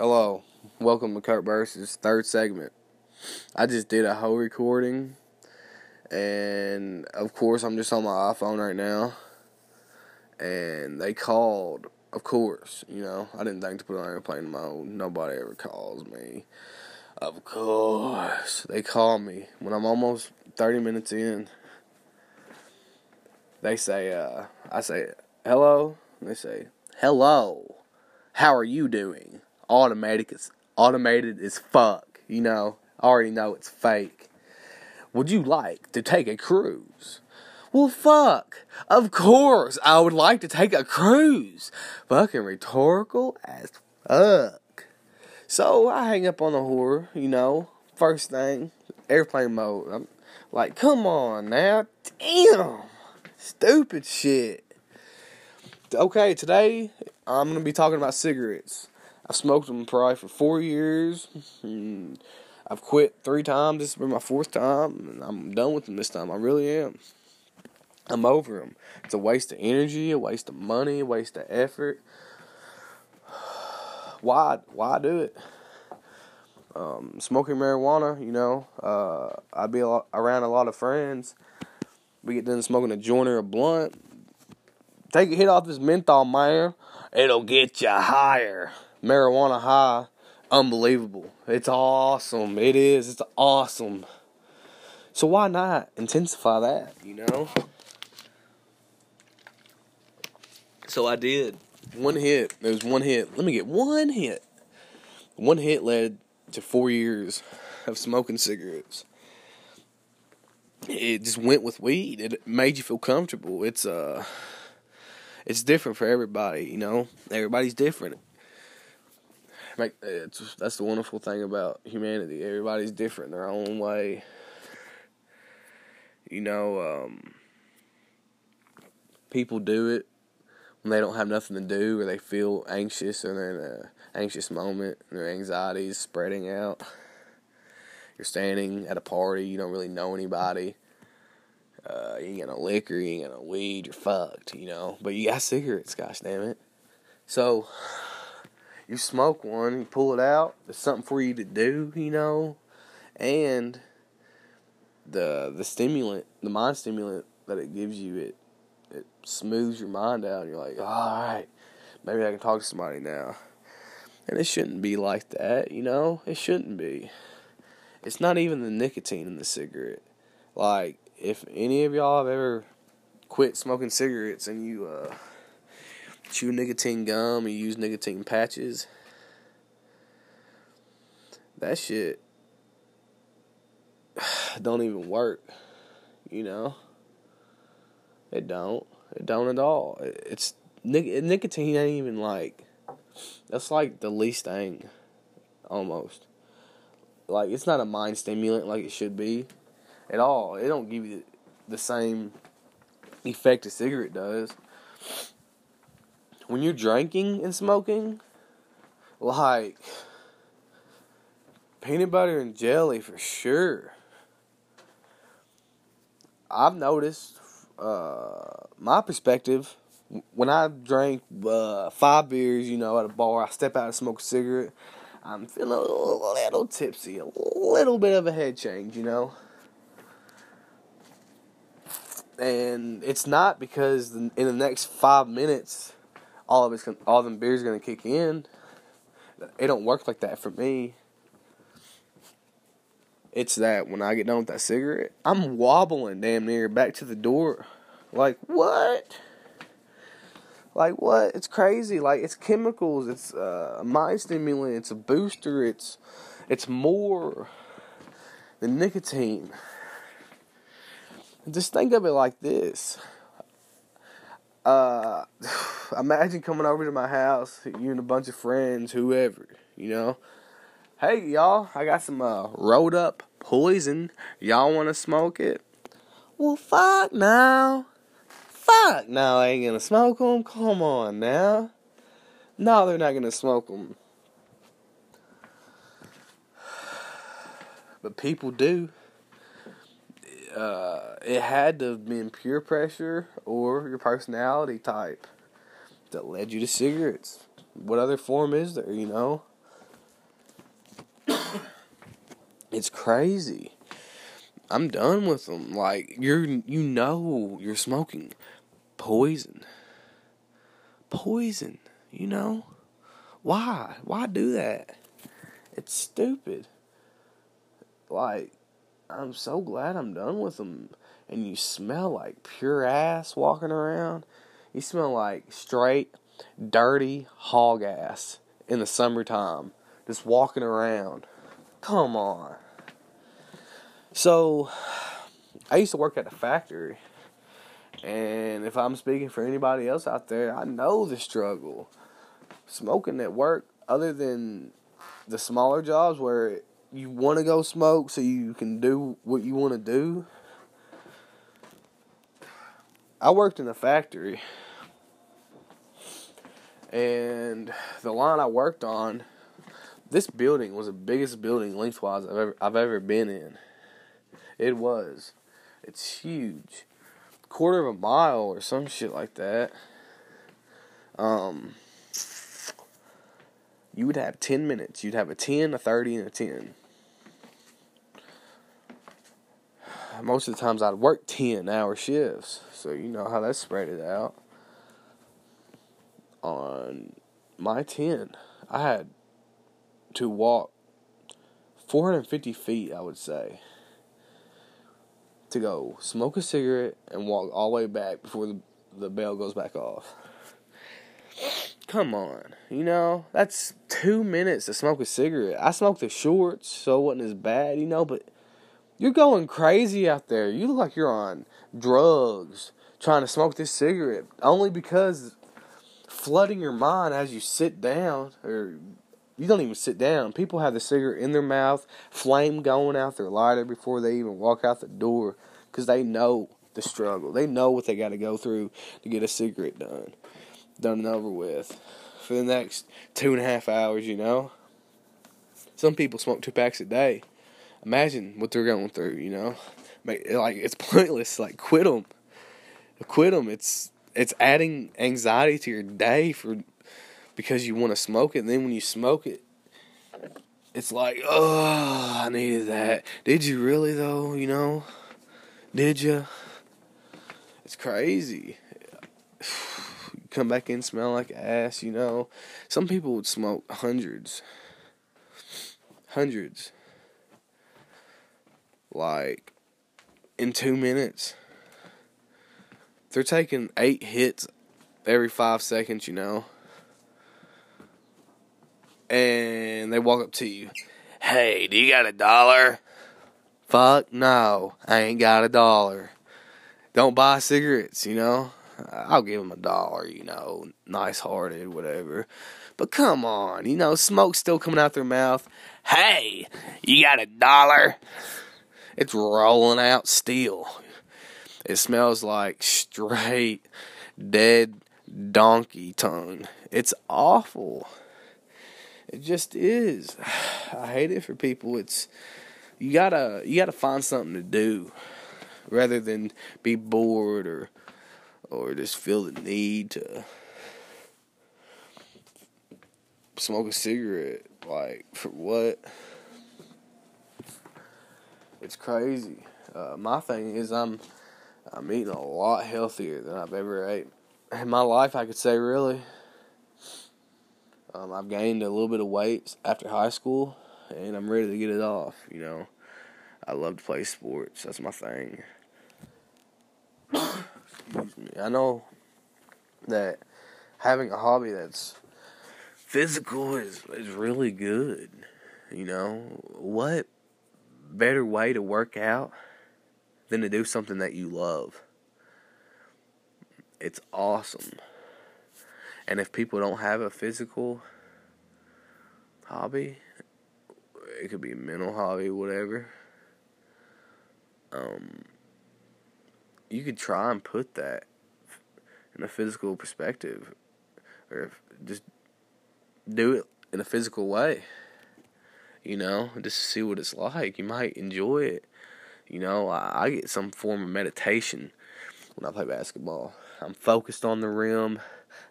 Hello, welcome to Kurt Burst's third segment. I just did a whole recording, and of course, I'm just on my iPhone right now. And they called, of course, you know, I didn't think to put on airplane mode. Nobody ever calls me. Of course, they call me when I'm almost 30 minutes in. They say, uh, I say, hello. And they say, hello. How are you doing? Automatic is automated as fuck. You know, I already know it's fake. Would you like to take a cruise? Well, fuck. Of course, I would like to take a cruise. Fucking rhetorical as fuck. So I hang up on the whore, you know. First thing, airplane mode. I'm like, come on now. Damn. Stupid shit. Okay, today I'm going to be talking about cigarettes. I've smoked them probably for four years. I've quit three times. This be my fourth time, and I'm done with them this time. I really am. I'm over them. It's a waste of energy, a waste of money, a waste of effort. Why? Why do it? Um, smoking marijuana, you know, uh, I'd be a lot, around a lot of friends. We get done smoking a joint or a blunt. Take a hit off this menthol, man. It'll get you higher marijuana high, unbelievable. It's awesome. It is. It's awesome. So why not intensify that, you know? So I did. One hit. There was one hit. Let me get one hit. One hit led to four years of smoking cigarettes. It just went with weed. It made you feel comfortable. It's uh it's different for everybody, you know. Everybody's different that's the wonderful thing about humanity. Everybody's different in their own way. You know, um, people do it when they don't have nothing to do or they feel anxious or they're in an anxious moment and their anxiety is spreading out. You're standing at a party, you don't really know anybody. Uh, you ain't got no liquor, you ain't got no weed, you're fucked, you know. But you got cigarettes, gosh damn it. So you smoke one, you pull it out, there's something for you to do, you know, and the the stimulant, the mind stimulant that it gives you, it it smooths your mind out. You're like, all right, maybe I can talk to somebody now. And it shouldn't be like that, you know. It shouldn't be. It's not even the nicotine in the cigarette. Like, if any of y'all have ever quit smoking cigarettes and you uh chew nicotine gum or use nicotine patches. That shit don't even work, you know. It don't. It don't at all. It's nicotine ain't even like that's like the least thing, almost. Like it's not a mind stimulant like it should be, at all. It don't give you the same effect a cigarette does when you're drinking and smoking, like peanut butter and jelly for sure. I've noticed uh, my perspective when I drank uh, five beers, you know, at a bar, I step out and smoke a cigarette. I'm feeling a little tipsy, a little bit of a head change, you know. And it's not because in the next five minutes all of it's gonna, all them beers gonna kick in. It don't work like that for me. It's that when I get done with that cigarette, I'm wobbling damn near back to the door. Like what? Like what? It's crazy. Like it's chemicals. It's uh, mind stimulant. It's a booster. It's it's more than nicotine. Just think of it like this. Uh, imagine coming over to my house, you and a bunch of friends, whoever, you know. Hey, y'all, I got some uh, rolled up poison. Y'all want to smoke it? Well, fuck now. Fuck now, I ain't gonna smoke them. Come on now. No, they're not gonna smoke them. But people do uh, it had to have been peer pressure or your personality type that led you to cigarettes. What other form is there, you know? It's crazy. I'm done with them. Like you're you know you're smoking poison. Poison, you know? Why? Why do that? It's stupid. Like I'm so glad I'm done with them. And you smell like pure ass walking around. You smell like straight dirty hog ass in the summertime just walking around. Come on. So, I used to work at a factory. And if I'm speaking for anybody else out there, I know the struggle. Smoking at work, other than the smaller jobs where you want to go smoke so you can do what you want to do. I worked in a factory. And the line I worked on, this building was the biggest building lengthwise I've ever I've ever been in. It was. It's huge. Quarter of a mile or some shit like that. Um you would have 10 minutes. You'd have a 10, a 30, and a 10. Most of the times I'd work 10 hour shifts. So you know how that's spread it out. On my 10, I had to walk 450 feet, I would say to go smoke a cigarette and walk all the way back before the, the bell goes back off. Come on, you know, that's two minutes to smoke a cigarette. I smoked the shorts, so it wasn't as bad, you know, but you're going crazy out there. You look like you're on drugs trying to smoke this cigarette only because flooding your mind as you sit down or you don't even sit down. People have the cigarette in their mouth, flame going out their lighter before they even walk out the door because they know the struggle. They know what they got to go through to get a cigarette done, done and over with for the next two and a half hours, you know. Some people smoke two packs a day. Imagine what they're going through, you know. Like it's pointless. Like quit them, quit them. It's it's adding anxiety to your day for because you want to smoke it. And then when you smoke it, it's like, oh, I needed that. Did you really though? You know, did you? It's crazy. Come back in smell like ass. You know, some people would smoke hundreds, hundreds, like in two minutes. They're taking eight hits every five seconds. You know and they walk up to you. Hey, do you got a dollar? Fuck no, I ain't got a dollar. Don't buy cigarettes, you know. I'll give them a dollar, you know, nice hearted, whatever. But come on, you know, smoke's still coming out their mouth. Hey, you got a dollar? It's rolling out still. It smells like straight dead donkey tongue. It's awful. It just is. I hate it for people. It's you gotta you gotta find something to do rather than be bored or or just feel the need to smoke a cigarette. Like for what? It's crazy. Uh, my thing is I'm I'm eating a lot healthier than I've ever ate in my life. I could say really. Um, I've gained a little bit of weight after high school, and I'm ready to get it off. You know, I love to play sports. That's my thing. Excuse me. I know that having a hobby that's physical is is really good. You know, what better way to work out than to do something that you love? It's awesome. And if people don't have a physical hobby, it could be a mental hobby, whatever. Um, you could try and put that in a physical perspective, or just do it in a physical way. You know, just to see what it's like. You might enjoy it. You know, I, I get some form of meditation when I play basketball. I'm focused on the rim.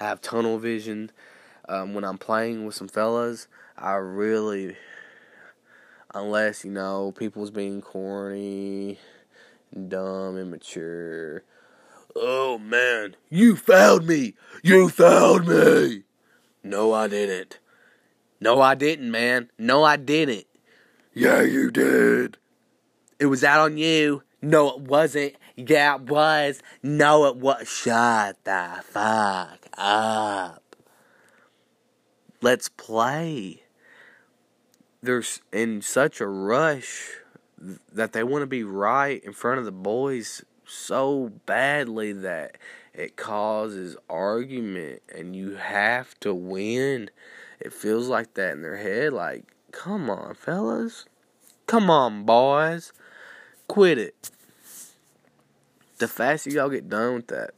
I have tunnel vision. Um, when I'm playing with some fellas, I really, unless you know people's being corny, dumb, immature. Oh man, you found me! You found me! No, I didn't. No, I didn't, man. No, I didn't. Yeah, you did. It was out on you. No, it wasn't. Yeah, it was. No, it was. Shut the fuck up. Let's play. They're in such a rush that they want to be right in front of the boys so badly that it causes argument and you have to win. It feels like that in their head. Like, come on, fellas. Come on, boys. Quit it. The faster y'all get done with that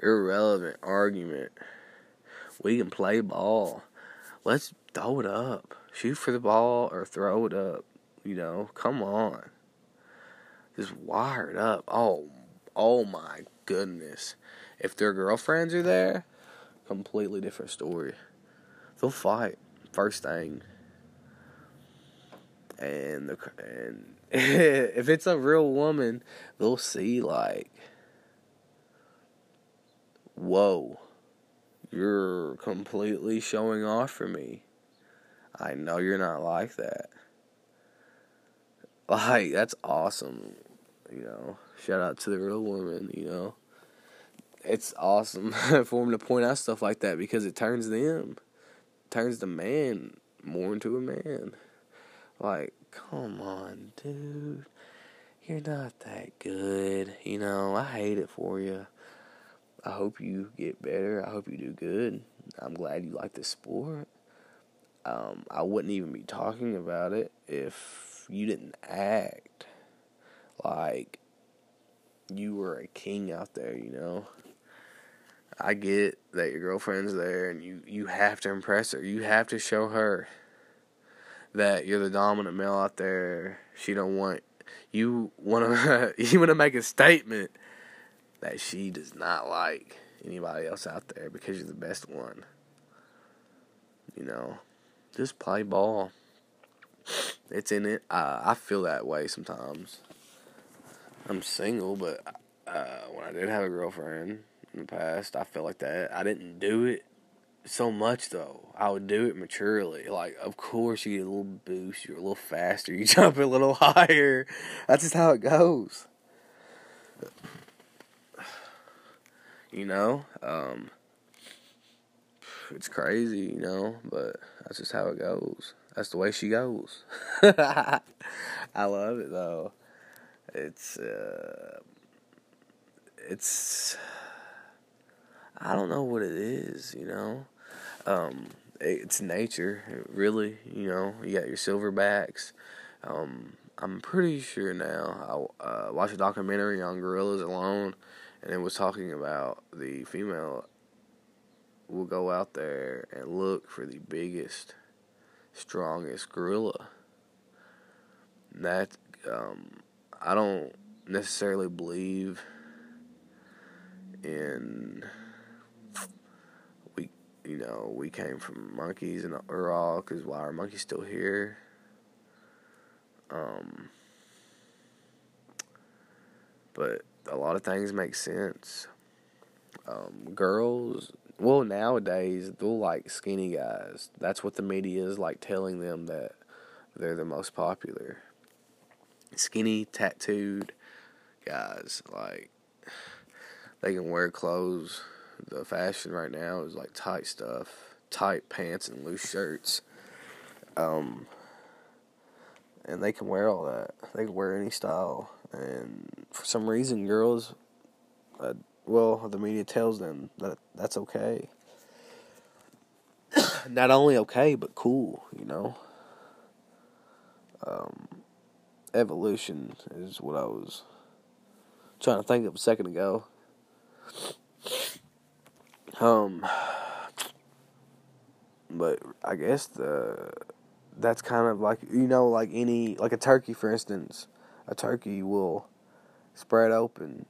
irrelevant argument, we can play ball. Let's throw it up. Shoot for the ball or throw it up. You know, come on. Just wired up. Oh, oh my goodness. If their girlfriends are there, completely different story. They'll fight first thing. And the and if it's a real woman, they'll see like, whoa, you're completely showing off for me. I know you're not like that. Like that's awesome, you know. Shout out to the real woman, you know. It's awesome for them to point out stuff like that because it turns them, turns the man more into a man. Like, come on, dude. You're not that good. You know, I hate it for you. I hope you get better. I hope you do good. I'm glad you like the sport. Um, I wouldn't even be talking about it if you didn't act like you were a king out there, you know. I get that your girlfriend's there and you, you have to impress her. You have to show her that you're the dominant male out there. She don't want you want to you want to make a statement that she does not like anybody else out there because you're the best one. You know, just play ball. It's in it. I feel that way sometimes. I'm single, but uh, when I did have a girlfriend in the past, I felt like that. I didn't do it so much though. I would do it maturely. Like, of course, you get a little boost. You're a little faster. You jump a little higher. That's just how it goes. You know, um, it's crazy, you know, but that's just how it goes. That's the way she goes. I love it though. It's uh, it's I don't know what it is, you know. Um, it's nature, really. You know, you got your silverbacks. Um, I'm pretty sure now. I uh, watched a documentary on gorillas alone, and it was talking about the female will go out there and look for the biggest, strongest gorilla. That um, I don't necessarily believe in you know, we came from monkeys and are all because why are monkeys still here? Um, but a lot of things make sense. Um, girls, well, nowadays they'll like skinny guys. That's what the media is like telling them that they're the most popular. Skinny, tattooed guys, like they can wear clothes the fashion right now is like tight stuff, tight pants and loose shirts. Um, and they can wear all that. They can wear any style. And for some reason, girls, uh, well, the media tells them that that's okay. Not only okay, but cool, you know. Um, evolution is what I was trying to think of a second ago. Um, but I guess the that's kind of like you know like any like a turkey for instance, a turkey will spread open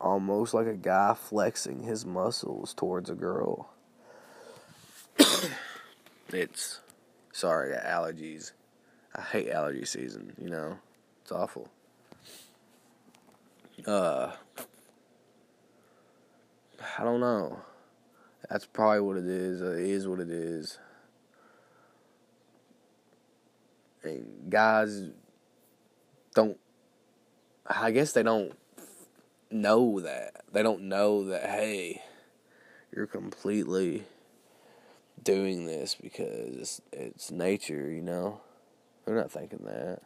almost like a guy flexing his muscles towards a girl. it's sorry, allergies. I hate allergy season. You know, it's awful. Uh, I don't know. That's probably what it is. Uh, it is what it is. And guys don't. I guess they don't know that. They don't know that. Hey, you're completely doing this because it's, it's nature. You know, they're not thinking that.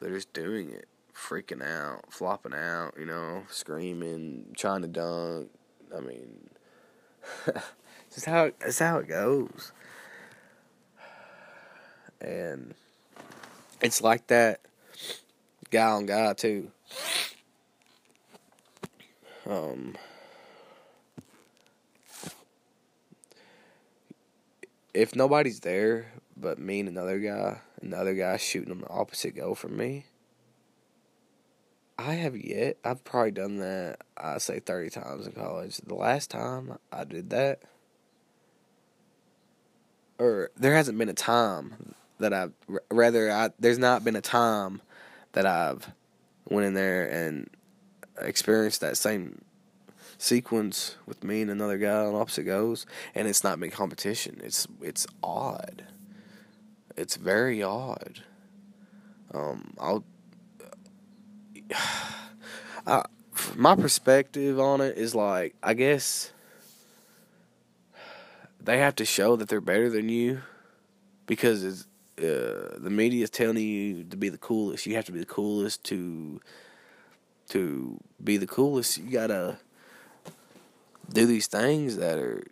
They're just doing it freaking out, flopping out, you know, screaming, trying to dunk. I mean, just how it's how it goes, and it's like that guy on guy too. Um, if nobody's there but me and another guy, another guy shooting on the opposite goal from me, I have yet. I've probably done that. I say thirty times in college. The last time I did that, or there hasn't been a time that I've rather I there's not been a time that I've went in there and experienced that same sequence with me and another guy on opposite goals, and it's not been competition. It's it's odd. It's very odd. Um, I'll I, my perspective on it is like I guess they have to show that they're better than you because uh, the media is telling you to be the coolest. You have to be the coolest to to be the coolest. You gotta do these things that are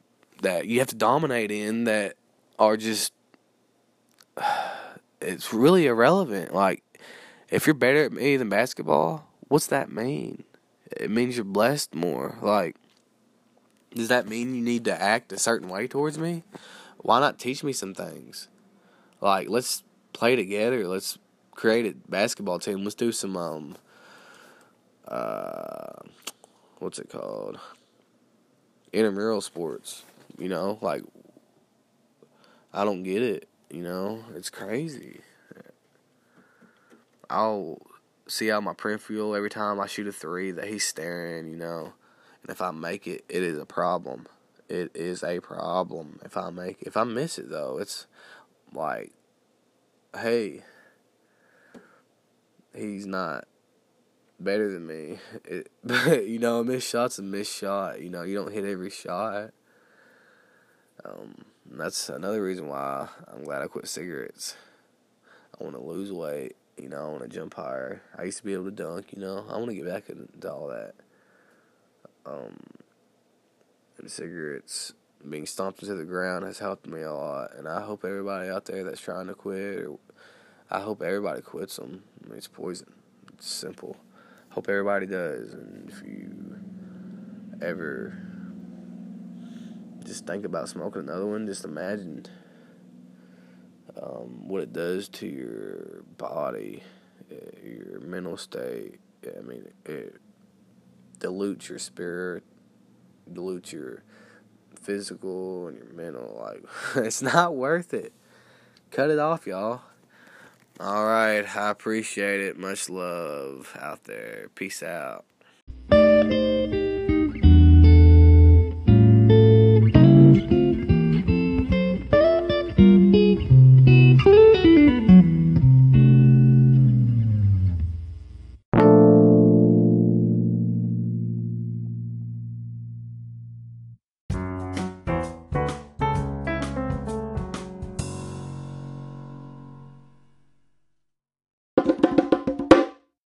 that you have to dominate in that are just it's really irrelevant. Like if you're better at me than basketball, what's that mean? It means you're blessed more. Like, does that mean you need to act a certain way towards me? Why not teach me some things? Like, let's play together. Let's create a basketball team. Let's do some um uh what's it called? Intramural sports. You know, like I don't get it, you know? It's crazy. I'll see out my peripheral every time I shoot a three that he's staring, you know. And if I make it, it is a problem. It is a problem if I make. If I miss it though, it's like, hey, he's not better than me. It, you know, a missed shot's a missed shot. You know, you don't hit every shot. Um, that's another reason why I'm glad I quit cigarettes. I want to lose weight you know, I want to jump higher. I used to be able to dunk. You know, I want to get back into all that. Um, and cigarettes being stomped into the ground has helped me a lot, and I hope everybody out there that's trying to quit, or I hope everybody quits them. I mean, it's poison. It's simple. Hope everybody does, and if you ever just think about smoking another one, just imagine um, what it does to your body, uh, your mental state. I mean, it dilutes your spirit, dilutes your physical and your mental. Like, it's not worth it. Cut it off, y'all. All right. I appreciate it. Much love out there. Peace out.